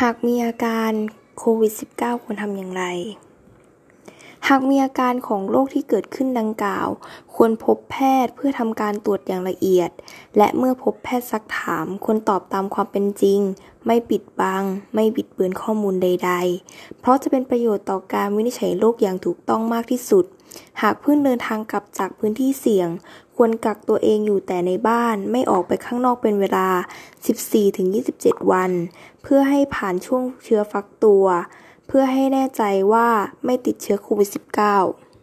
หากมีอาการโควิด -19 ควรทำอย่างไร หากมีอาการของโรคที่เกิดขึ้นดังกล่าว ควรพบแพทย์เพื่อทำการตรวจอย่างละเอียด และเมื่อพบแพทย์ซักถาม ควรตอบตามความเป็นจริง ไม่ปิดบัง ไม่บิดเบือนข้อมูลใด ๆ เพราะจะเป็นประโยชน์ต่อการวินิจฉัยโรคอย่างถูกต้องมากที่สุด หากเพิ่งเดินทางกลับจากพื้นที่เสี่ยง ควรกักตัวเองอยู่แต่ในบ้าน ไม่ออกไปข้างนอกเป็นเวลา 14-27 วัน เพื่อให้ผ่านช่วงเชื้อฟักตัว เพื่อให้แน่ใจว่าไม่ติดเชื้อโควิด -19